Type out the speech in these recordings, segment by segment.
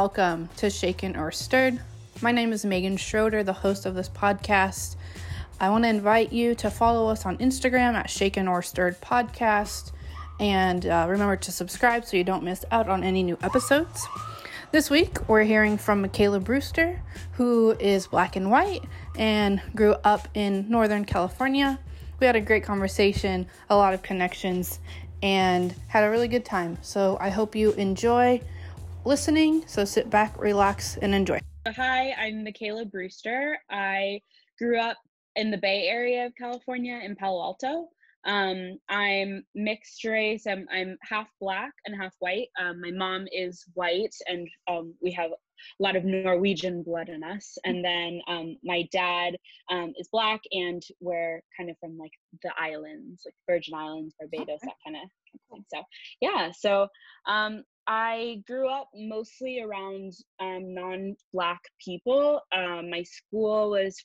welcome to Shaken or Stirred. My name is Megan Schroeder, the host of this podcast. I want to invite you to follow us on Instagram at Shaken or Stirred Podcast. And uh, remember to subscribe so you don't miss out on any new episodes. This week, we're hearing from Michaela Brewster, who is black and white and grew up in Northern California. We had a great conversation, a lot of connections, and had a really good time. So I hope you enjoy listening. So sit back, relax, and enjoy. Hi, I'm Michaela Brewster. I grew up in the Bay Area of California in Palo Alto. Um, I'm mixed race. I'm I'm half black and half white. Um, my mom is white, and um, we have a lot of Norwegian blood in us. And then um, my dad um, is black, and we're kind of from like the islands, like Virgin Islands, Barbados, that kind of thing. So yeah, so um, I grew up mostly around um, non-black people. Um, my school was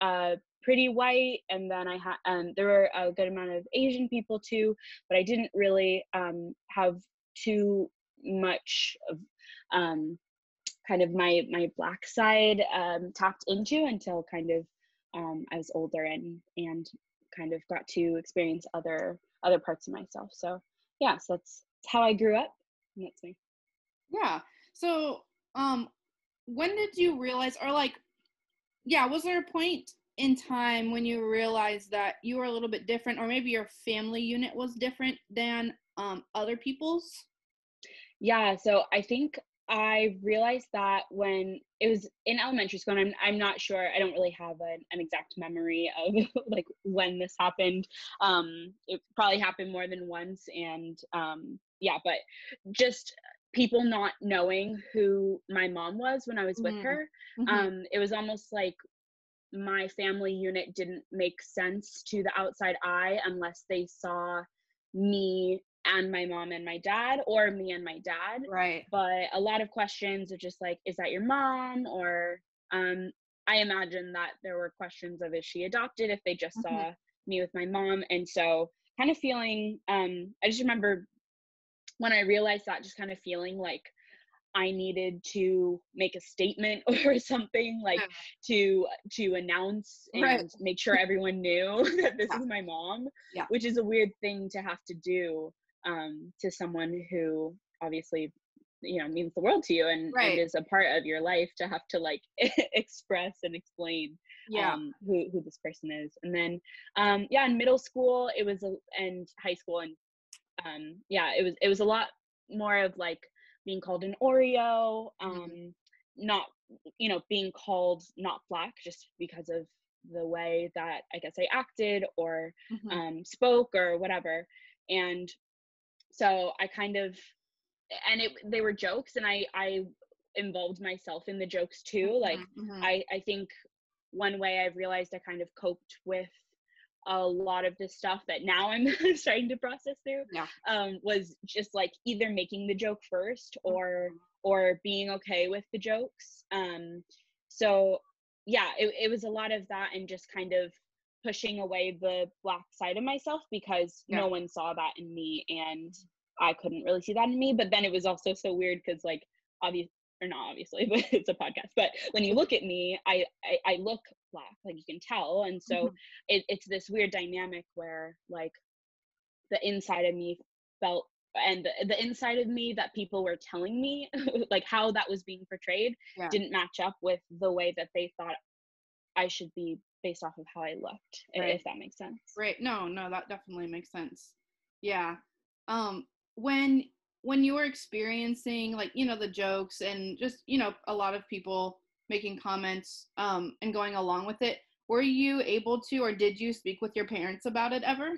uh, pretty white and then i had um, there were a good amount of asian people too but i didn't really um, have too much of um, kind of my my black side um, tapped into until kind of i was older and and kind of got to experience other other parts of myself so yeah so that's, that's how i grew up me yeah. So um when did you realize or like yeah was there a point in time when you realized that you were a little bit different or maybe your family unit was different than um, other people's? Yeah so i think i realized that when it was in elementary school and i'm, I'm not sure i don't really have an, an exact memory of like when this happened. Um, it probably happened more than once and um, yeah but just people not knowing who my mom was when i was with mm-hmm. her um, it was almost like my family unit didn't make sense to the outside eye unless they saw me and my mom and my dad or me and my dad. Right. But a lot of questions are just like is that your mom? or um i imagine that there were questions of is she adopted? if they just mm-hmm. saw me with my mom. And so kind of feeling um i just remember when i realized that just kind of feeling like I needed to make a statement or something like yeah. to to announce and right. make sure everyone knew that this yeah. is my mom, yeah. which is a weird thing to have to do um, to someone who obviously you know means the world to you and, right. and is a part of your life to have to like express and explain yeah. um, who who this person is. And then um, yeah, in middle school it was a, and high school and um, yeah, it was it was a lot more of like being called an Oreo, mm-hmm. um, not you know being called not black just because of the way that I guess I acted or mm-hmm. um, spoke or whatever, and so I kind of and it they were jokes and I I involved myself in the jokes too. Like mm-hmm. mm-hmm. I I think one way I've realized I kind of coped with a lot of the stuff that now I'm starting to process through yeah. um, was just like either making the joke first or mm-hmm. or being okay with the jokes. Um, so yeah, it, it was a lot of that and just kind of pushing away the black side of myself because yeah. no one saw that in me and I couldn't really see that in me. But then it was also so weird because like obviously or not obviously, but it's a podcast. But when you look at me, I I, I look black, like you can tell, and so mm-hmm. it, it's this weird dynamic where like the inside of me felt and the, the inside of me that people were telling me like how that was being portrayed yeah. didn't match up with the way that they thought i should be based off of how i looked right. if that makes sense right no no that definitely makes sense yeah um when when you were experiencing like you know the jokes and just you know a lot of people making comments um, and going along with it were you able to or did you speak with your parents about it ever?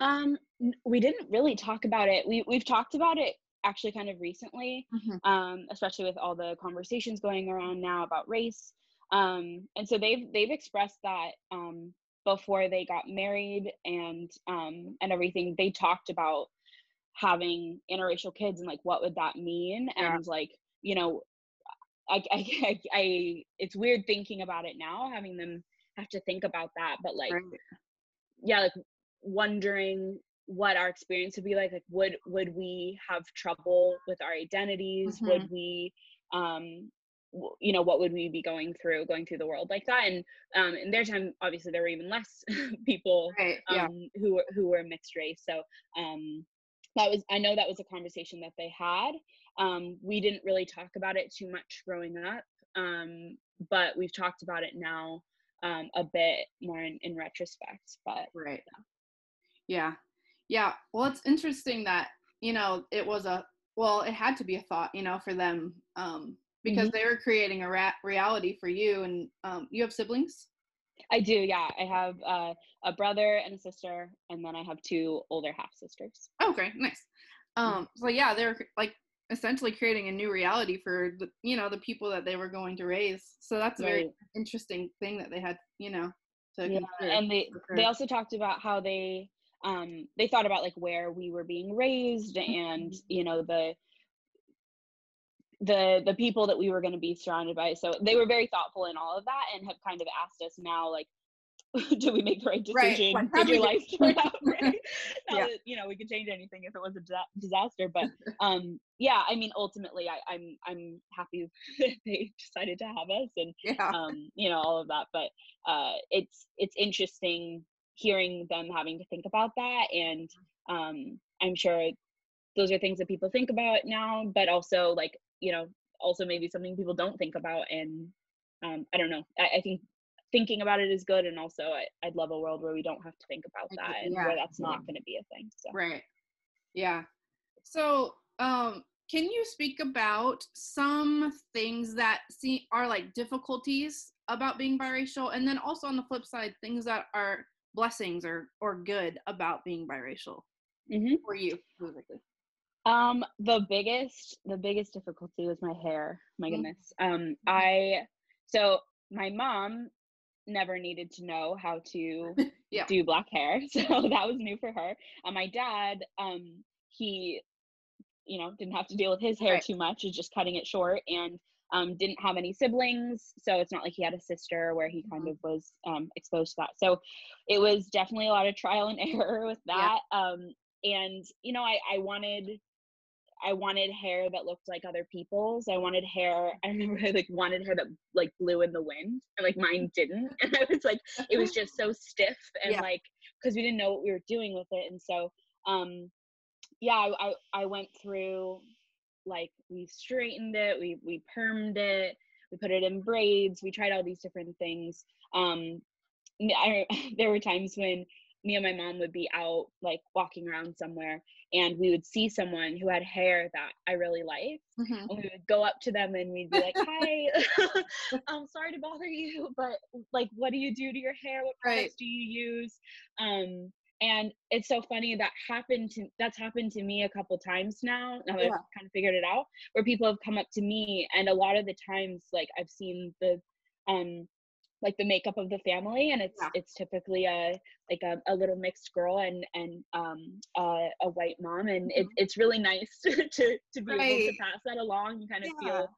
Um we didn't really talk about it. We, we've talked about it actually kind of recently mm-hmm. um, especially with all the conversations going around now about race. Um, and so they've they've expressed that um, before they got married and um, and everything. They talked about having interracial kids and like what would that mean yeah. and like you know I, I, I i it's weird thinking about it now having them have to think about that but like right. yeah like wondering what our experience would be like like would would we have trouble with our identities Mm-hmm. would we um w- you know what would we be going through going through the world like that and um in their time obviously there were even less people Right. um Yeah. who were who were mixed race so um that was i know that was a conversation that they had um we didn't really talk about it too much growing up um but we've talked about it now um a bit more in, in retrospect but Right. Yeah. Yeah. Well, it's interesting that, you know, it was a, well, it had to be a thought, you know, for them um, because they were creating a ra- reality for you. And um, you have siblings? I do yeah i have uh, a brother and a sister and then i have two older half sisters Okay. Nice. Um, so, yeah, they're like essentially creating a new reality for the, you know, the people that they were going to raise. So that's a very Right. interesting thing that they had, you know, to yeah. and they they also talked about how they um they thought about like where we were being raised and you know the the the people that we were going to be surrounded by so they were very thoughtful in all of that and have kind of asked us now like did we make the right Right, decision like, did your life turn out right Not Yeah. that, you know we could change anything if it was a disaster but um yeah i mean ultimately I, i'm i'm happy that they decided to have us and yeah. um, you know, all of that. But uh, it's it's interesting hearing them having to think about that, and um, I'm sure those are things that people think about now, but also like you know, also maybe something people don't think about, and um, I don't know. I, I think thinking about it is good, and also I, I'd love a world where we don't have to think about that, and yeah. where that's not going to be a thing. So Right. Yeah. So, um, can you speak about some things that see are like difficulties about being biracial, and then also on the flip side, things that are blessings or or good about being biracial hmm for you specifically? Um, the biggest the biggest difficulty was my hair. My Mhm. goodness. Um, I so my mom never needed to know how to Yeah. do black hair, so that was new for her. And my dad, um, he, you know, didn't have to deal with his hair Right. too much. He's just cutting it short and um, didn't have any siblings, so it's not like he had a sister where he kind Mhm. of was um, exposed to that. So it was definitely a lot of trial and error with Yeah. that. Um, and you know, I, I wanted I wanted hair that looked like other people's. I wanted hair. I remember I like wanted hair that like blew in the wind, and like mine didn't. And I was like, it was just so stiff and Yeah. like because we didn't know what we were doing with it. And so, um, yeah, I, I I went through like we straightened it, we we permed it, we put it in braids, we tried all these different things. Um, I there were times when me and my mom would be out like walking around somewhere and we would see someone who had hair that I really liked Mhm. and we would go up to them and we'd be like, "Hi, I'm sorry to bother you, but like, what do you do to your hair? What Right. products do you use?" Um, and it's so funny that happened to that's happened to me a couple times now. Now that Yeah. I've kind of figured it out, where people have come up to me, and a lot of the times, like I've seen the um like the makeup of the family and it's Yeah. it's typically a like a, a little mixed girl and and um uh, a white mom and it, Mhm. it's really nice to to, to be able to pass that along and kind of Yeah. feel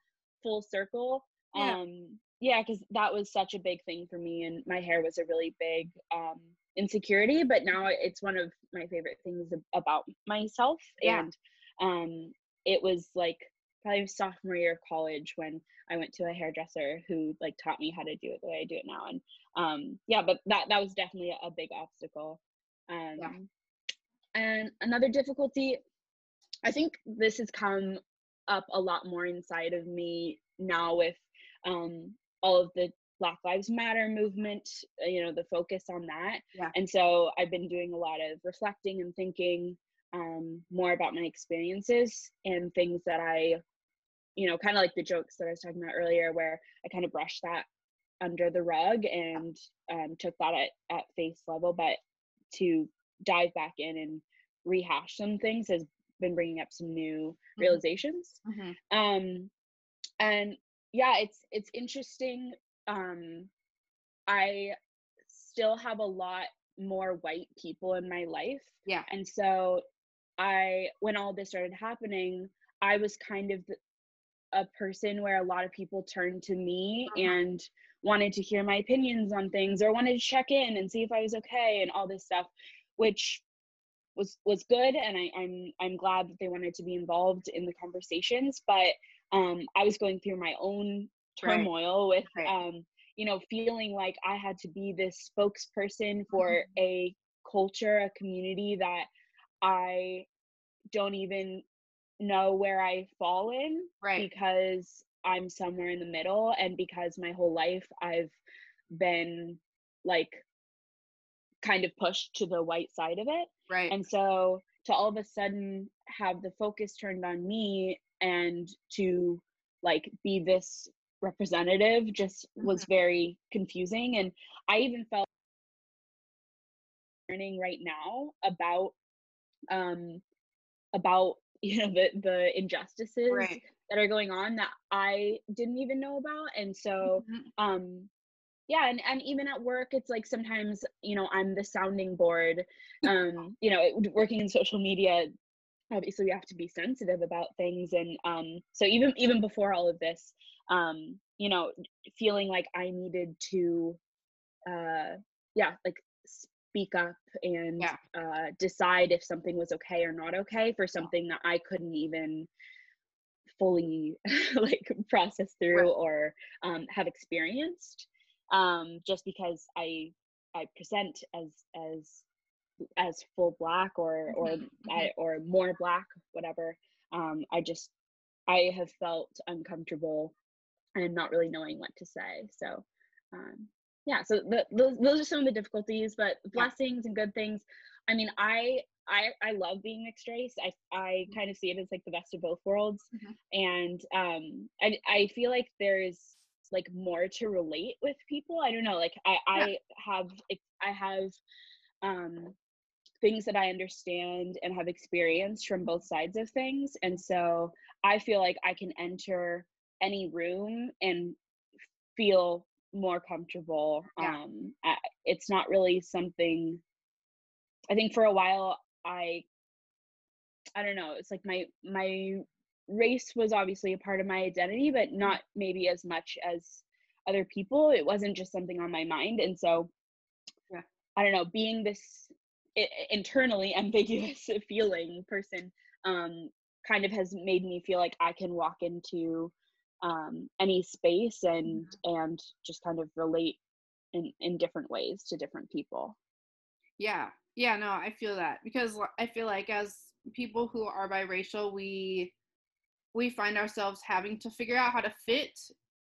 full circle Yeah. um yeah because that was such a big thing for me and my hair was a really big um insecurity but now it's one of my favorite things about myself Yeah. and um it was like probably sophomore year of college when I went to a hairdresser who like taught me how to do it the way I do it now. And um yeah, but that that was definitely a, big obstacle. Um and another difficulty, I think this has come up a lot more inside of me now with um all of the Black Lives Matter movement, uh, you know, the focus on that. Yeah. And so I've been doing a lot of reflecting and thinking um, more about my experiences and things that I, you know, kind of like the jokes that I was talking about earlier, where I kind of brushed that under the rug and um, took that at, at face level. But to dive back in and rehash some things has been bringing up some new Mhm. realizations Mhm. um and yeah it's it's interesting um i still have a lot more white people in my life Yeah. and so i when all this started happening i was kind of the- a person where a lot of people turned to me Uh-huh. and wanted to hear my opinions on things or wanted to check in and see if i was okay and all this stuff which was was good and I, I'm I'm glad that they wanted to be involved in the conversations, but um I was going through my own turmoil right. with right. um you know feeling like I had to be this spokesperson for mm-hmm. a culture, a community that I don't even know where I fall in right. because I'm somewhere in the middle and because my whole life I've been like kind of pushed to the white side of it. Right. And so to all of a sudden have the focus turned on me and to like be this representative just mm-hmm. was very confusing and I even felt learning right now about um about you know the the injustices right. that are going on that I didn't even know about and so mm-hmm. um yeah and, and even at work it's like sometimes you know i'm the sounding board um you know working in social media obviously we have to be sensitive about things and um so even even before all of this um you know feeling like i needed to uh yeah like speak up and yeah. uh decide if something was okay or not okay for something that i couldn't even fully like process through right. or um have experienced um, just because I I present as as as full black or or mm-hmm. I, mm-hmm. or more black whatever um, I just I have felt uncomfortable and not really knowing what to say so um, yeah so the, those those are some of the difficulties but blessings yeah. and good things I mean I I I love being mixed race I I mm-hmm. kind of see it as like the best of both worlds mm-hmm. and um I I feel like there's like more to relate with people i don't know like i yeah. i have i have um things that i understand and have experienced from both sides of things and so i feel like i can enter any room and feel more comfortable yeah. um I, it's not really something i think for a while i i don't know it's like my my race was obviously a part of my identity, but mm. not maybe as much as other people. It wasn't just something on my mind. And so, yeah. I don't know, being this internally ambiguous feeling person um, kind of has made me feel like I can walk into um, any space and mm-hmm. and just kind of relate in in different ways to different people. Yeah, yeah, no, I feel that because I feel like as people who are biracial, we we find ourselves having to figure out how to fit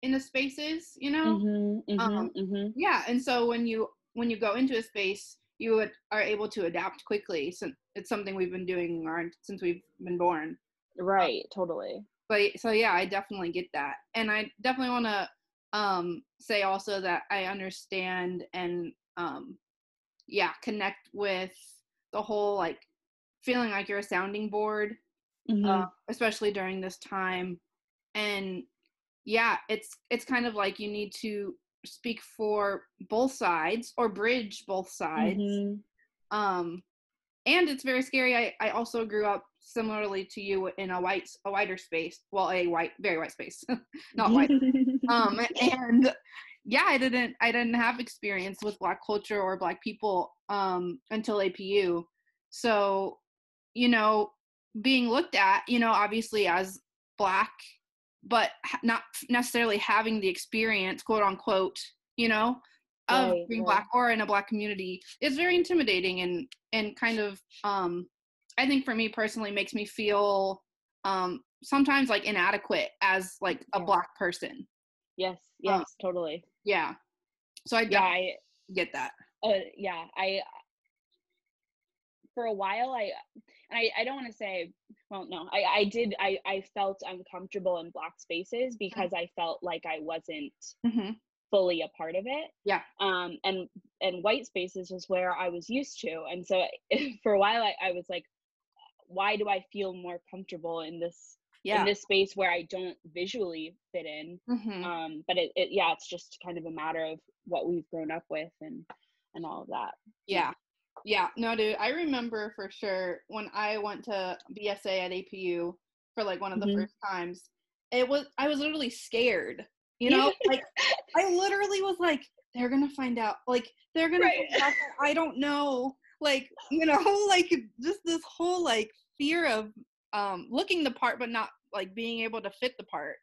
in the spaces you know mm-hmm, mm-hmm, um, mm-hmm. yeah and so when you when you go into a space you would, are able to adapt quickly so it's something we've been doing since we've been born right um, totally but so yeah i definitely get that and i definitely want to um, say also that i understand and um, yeah connect with the whole like feeling like you're a sounding board mm-hmm. uh, especially during this time. And yeah, it's it's kind of like you need to speak for both sides or bridge both sides. Mm-hmm. Um, and it's very scary. I, I also grew up similarly to you in a white a wider space. Well, a white very white space, not white. um, and yeah, I didn't I didn't have experience with black culture or black people um until APU. So, you know, being looked at, you know, obviously as black, but not necessarily having the experience, quote unquote, you know, of right, being right. black or in a black community is very intimidating and and kind of um I think for me personally makes me feel um sometimes like inadequate as like a yeah. black person. Yes, yes, um, totally. Yeah. So I yeah, I get that. Uh, yeah, I for a while I and I, I don't want to say well no I, I did I, I felt uncomfortable in black spaces because mm-hmm. I felt like I wasn't mm-hmm. fully a part of it yeah um and and white spaces was where I was used to and so for a while I, I was like why do I feel more comfortable in this yeah. in this space where I don't visually fit in mm-hmm. um but it, it yeah it's just kind of a matter of what we've grown up with and and all of that yeah yeah, no, dude. I remember for sure when I went to BSA at APU for like one of the mm-hmm. first times. It was I was literally scared. You know, like I literally was like, they're gonna find out. Like they're gonna right. find out that I don't know like you know like just this whole like fear of um looking the part but not like being able to fit the part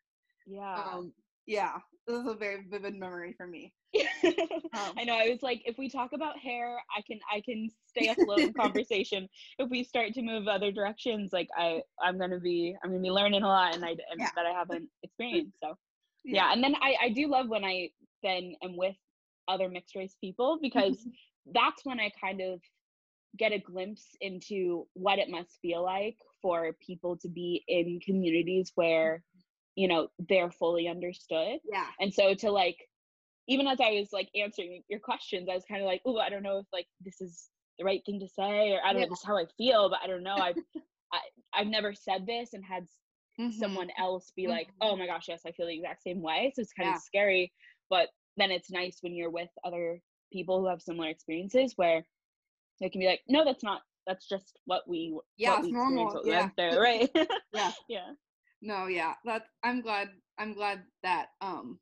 Yeah. um yeah this is a very vivid memory for me Um, I know. I was like, if we talk about hair, I can I can stay afloat in conversation. If we start to move other directions, like I I'm gonna be I'm gonna be learning a lot, and I and Yeah. that I haven't experienced. So yeah. and then I I do love when I then am with other mixed race people because that's when I kind of get a glimpse into what it must feel like for people to be in communities where you know they're fully understood yeah and so to like even as i was like answering your questions i was kind of like oh i don't know if like this is the right thing to say or i don't Yeah. know this is how i feel but i don't know i've I, i've never said this and had Mhm. someone else be like Mhm. oh my gosh yes i feel the exact same way so it's kind Yeah. of scary but then it's nice when you're with other people who have similar experiences where they can be like no that's not that's just what we Yeah, what it's we normal, yeah. through, right Yeah. yeah no yeah That i'm glad i'm glad that um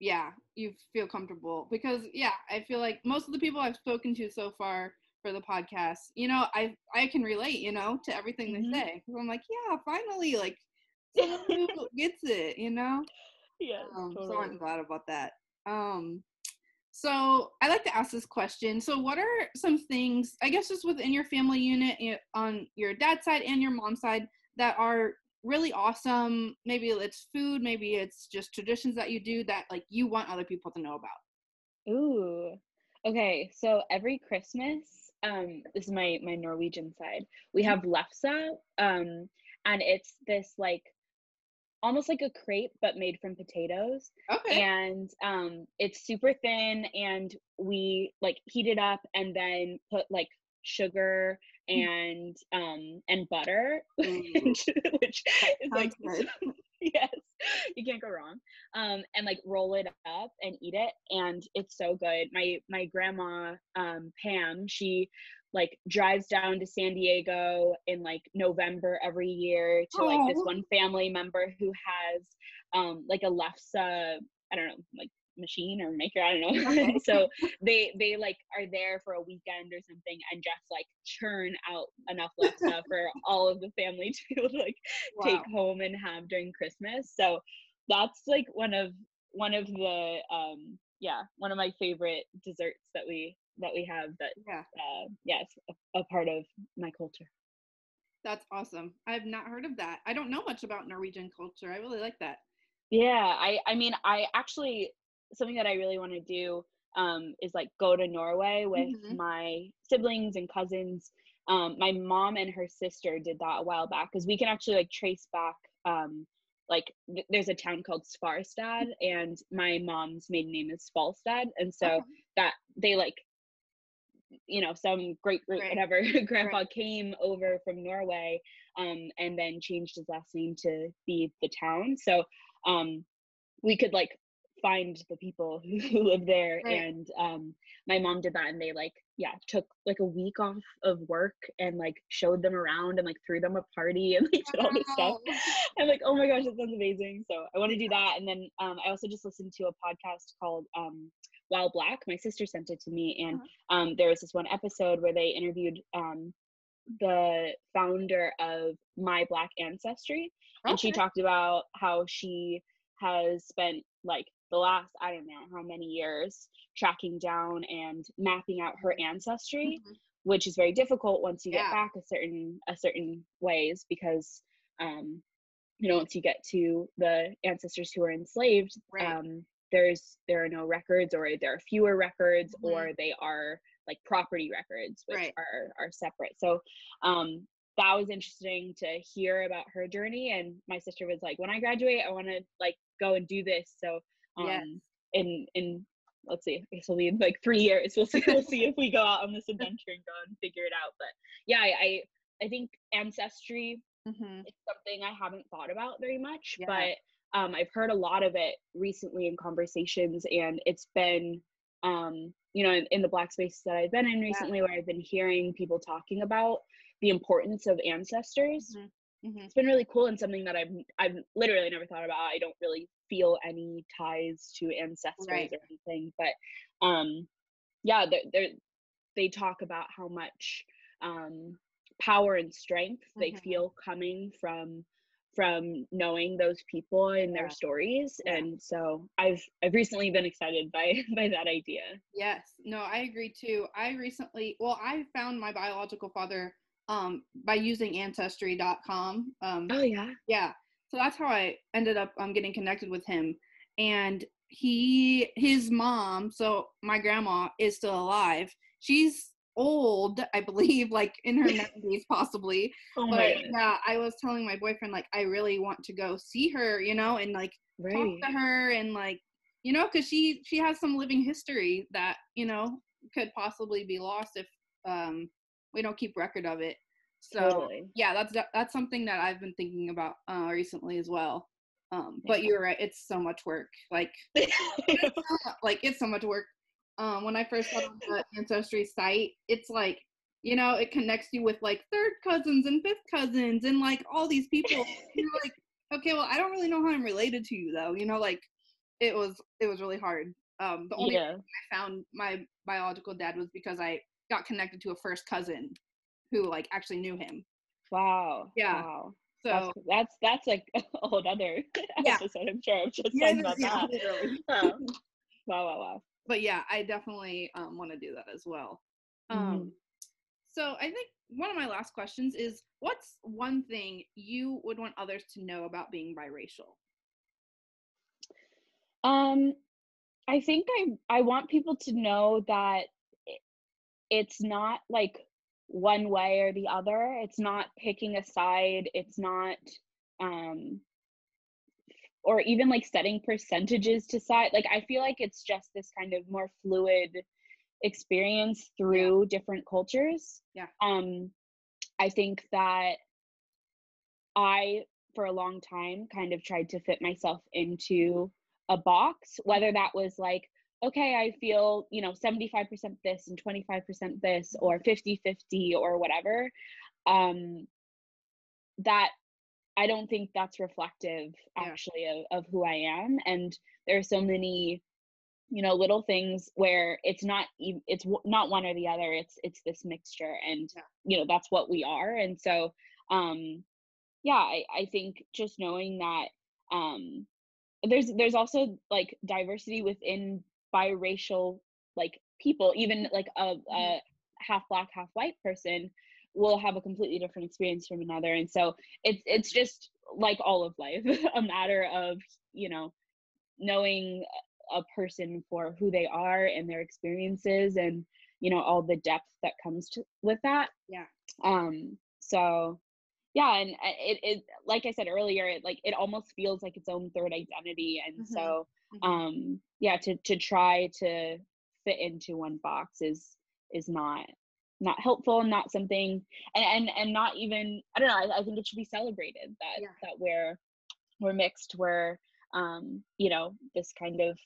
yeah you feel comfortable because yeah i feel like most of the people i've spoken to so far for the podcast you know i i can relate you know to everything Mhm. they say. i'm like yeah finally like someone who gets it you know yeah um, so i'm glad about that um so i like to ask this question so what are some things i guess just within your family unit eh, on your dad's side and your mom's side that are really awesome maybe it's food maybe it's just traditions that you do that like you want other people to know about Ooh. Okay, so every Christmas, um, this is my my Norwegian side. We have lefse, um, and it's this like almost like a crepe but made from potatoes. okay And um it's super thin and we like heat it up and then put like sugar and um and butter Ooh. which is like good. yes you can't go wrong um and like roll it up and eat it and it's so good my my grandma um pam she like drives down to san diego in like november every year to like this one family member who has um like a lefse i don't know like machine or maker i don't know Okay. so they they like are there for a weekend or something and just like churn out enough lefse for all of the family to be able to like take home and have during Christmas. So that's like one of one of the um yeah, one of my favorite desserts that we that we have that yeah uh yeah, a, a part of my culture. that's awesome i've not heard of that i don't know much about norwegian culture i really like that Yeah, I I mean I actually something that I really want to do um is like go to Norway with Mhm. my siblings and cousins. Um my mom and her sister did that a while back cuz we can actually like trace back um like th- there's a town called Svarstad and my mom's maiden name is Spalstad and so Okay. that they like you know some great great whatever grandpa came over from norway um and then changed his last name to be the town so um we could like find the people who, who live there Right. and um my mom did that and they like yeah took like a week off of work and like showed them around and like threw them a party and like did all this stuff I'm like, oh my gosh, that sounds amazing. So I want to do that. And then um, I also just listened to a podcast called um, While Black. My sister sent it to me, and Uh-huh. um, there was this one episode where they interviewed um, the founder of My Black Ancestry, and she talked about how she has spent like the last I don't know how many years tracking down and mapping out her ancestry Mhm. which is very difficult once you Yeah. get back a certain a certain ways because um you know once you get to the ancestors who were enslaved Right. um there's there are no records or there are fewer records Mhm. or they are like property records which Right. are are separate so um that was interesting to hear about her journey and my sister was like when i graduate i want to like go and do this so um Yes. in in let's see, I guess it'll be in like three years. We'll see. We'll see if we go out on this adventure and go and figure it out. But yeah, I I, I think ancestry Mhm. is something I haven't thought about very much, Yeah. but um, I've heard a lot of it recently in conversations, and it's been um, you know in, in the black spaces that I've been in recently, where I've been hearing people talking about the importance of ancestors Mhm. Mhm. it's been really cool and something that I've I've literally never thought about. I don't really feel any ties to ancestors Right. or anything, but um, yeah, there, there they talk about how much um, power and strength mm-hmm. they feel coming from from knowing those people and their stories yeah. and so i've i've recently been excited by by that idea. Yes. No i agree too. I recently well i found my biological father um by using ancestry.com um oh yeah. yeah. So that's how i ended up um getting connected with him. And he his mom so my grandma is still alive. She's old, I believe, like in her 90s possibly. Oh but yeah, I was telling my boyfriend like I really want to go see her, you know, and like right. talk to her and like you know, because she she has some living history that you know could possibly be lost if um we don't keep record of it. So totally. yeah, that's that's something that I've been thinking about uh, recently as well. Um, but you're right, it's so much work. Like, like it's so much work um, when I first got on the ancestry site, it's like, you know, it connects you with like third cousins and fifth cousins and like all these people. You're like, okay, well, I don't really know how I'm related to you though. You know, like it was it was really hard. Um, the only yeah. I found my biological dad was because I got connected to a first cousin who like actually knew him. Wow. Yeah. Wow. So that's that's, that's like a whole other yeah. episode. I'm sure. I'm just yeah, saying about yeah, that. wow. Wow. Wow but yeah, I definitely um, want to do that as well. Mm-hmm. Um, so I think one of my last questions is, what's one thing you would want others to know about being biracial? Um, I think I I want people to know that it's not like one way or the other. It's not picking a side. It's not um or even like setting percentages to side like i feel like it's just this kind of more fluid experience through yeah. different cultures. Yeah. Um i think that i for a long time kind of tried to fit myself into a box whether that was like okay i feel you know 75% this and 25% this or 50 50 or whatever um that I don't think that's reflective actually yeah. of, of who I am. And there are so many, you know, little things where it's not it's not one or the other. It's it's this mixture, and yeah. you know that's what we are. And so, um, yeah, I I think just knowing that um, there's there's also like diversity within biracial like people, even like a, a mm-hmm. half black half white person will have a completely different experience from another and so it's it's just like all of life a matter of you know knowing a person for who they are and their experiences and you know all the depth that comes to, with that yeah um so yeah and uh, it, it like i said earlier it like it almost feels like its own third identity and mm-hmm. so mm-hmm. um yeah to to try to fit into one box is is not not helpful and not something and and, and not even i don't know I, I think it should be celebrated that yeah. that we're we're mixed we're um you know this kind of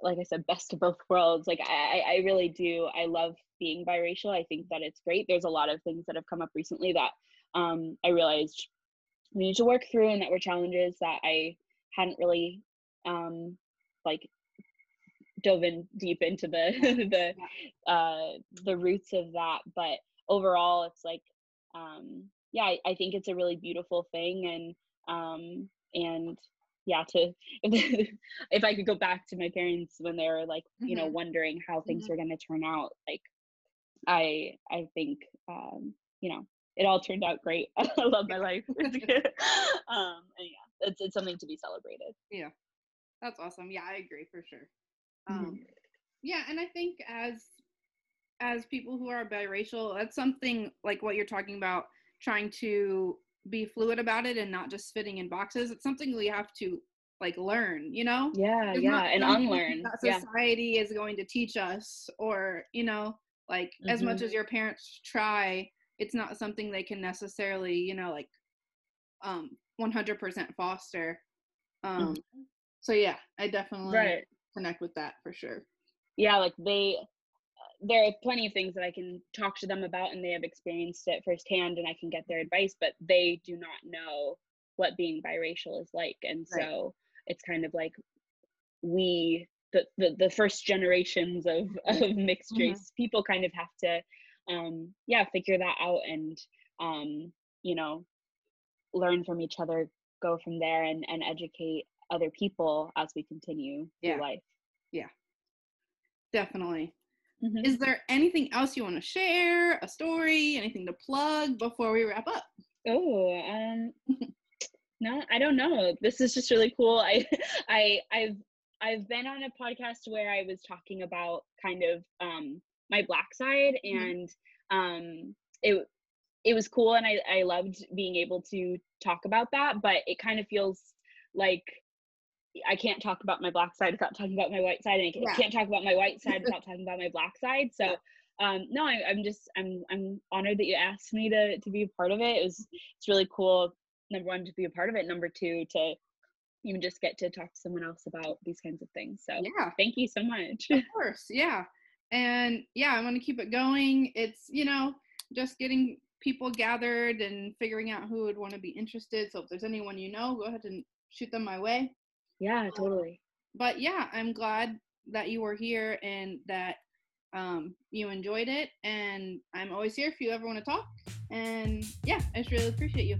like i said best of both worlds. Like i i really do i love being biracial. I think that it's great. There's a lot of things that have come up recently that um i realized we need to work through and that were challenges that i hadn't really um like dove in deep into the the uh the roots of that but overall it's like um yeah I, I think it's a really beautiful thing and um and yeah to if i could go back to my parents when they were like mm-hmm. you know mm-hmm. wondering how things mm-hmm. were going to turn out like i i think um you know it all turned out great. I love my life. Um and yeah it's, it's something to be celebrated. Yeah. That's awesome. Yeah i agree for sure Mm-hmm. Um, yeah, and I think as as people who are biracial, that's something like what you're talking about, trying to be fluid about it and not just fitting in boxes. It's something we have to like learn, you know? Yeah, it's yeah, and unlearn. That society yeah. is going to teach us, or you know, like mm-hmm. as much mm-hmm. as your parents try, it's not something they can necessarily, you know, like um 100% foster. Um, mm-hmm. so yeah, I definitely right connect with that for sure. Yeah, like they there are plenty of things that I can talk to them about and they have experienced it firsthand and I can get their advice, but they do not know what being biracial is like. And right. so it's kind of like we the, the the first generations of of mixed Mhm. race people kind of have to um yeah figure that out and um you know learn from each other go from there and and educate other people as we continue your life. Yeah. Definitely. Mhm. Is there anything else you want to share? A story? Anything to plug before we wrap up? Oh, um, no, I don't know. This is just really cool. I, I, I've, I've been on a podcast where I was talking about kind of um, my black side, Mhm. and um, it, it was cool, and I, I loved being able to talk about that. But it kind of feels like I can't talk about my black side without talking about my white side, and I ca- Yeah. can't talk about my white side without talking about my black side. So. Um, no, I, I'm just I'm I'm honored that you asked me to to be a part of it. It was it's really cool number one to be a part of it number two to even just get to talk to someone else about these kinds of things so Yeah. thank you so much Of course, yeah. And yeah, I'm to keep it going. It's, you know, just getting people gathered and figuring out who would want to be interested. So if there's anyone you know, go ahead and shoot them my way. Yeah totally But yeah, I'm glad that you were here and that um, you enjoyed it. And I'm always here if you ever want to talk. And yeah, I just really appreciate you.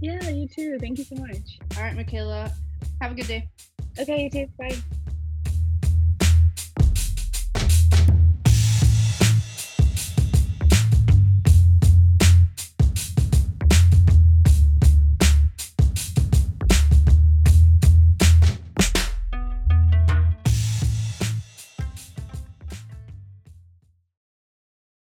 yeah you too thank you so much All right, Michaela, have a good day. okay you too bye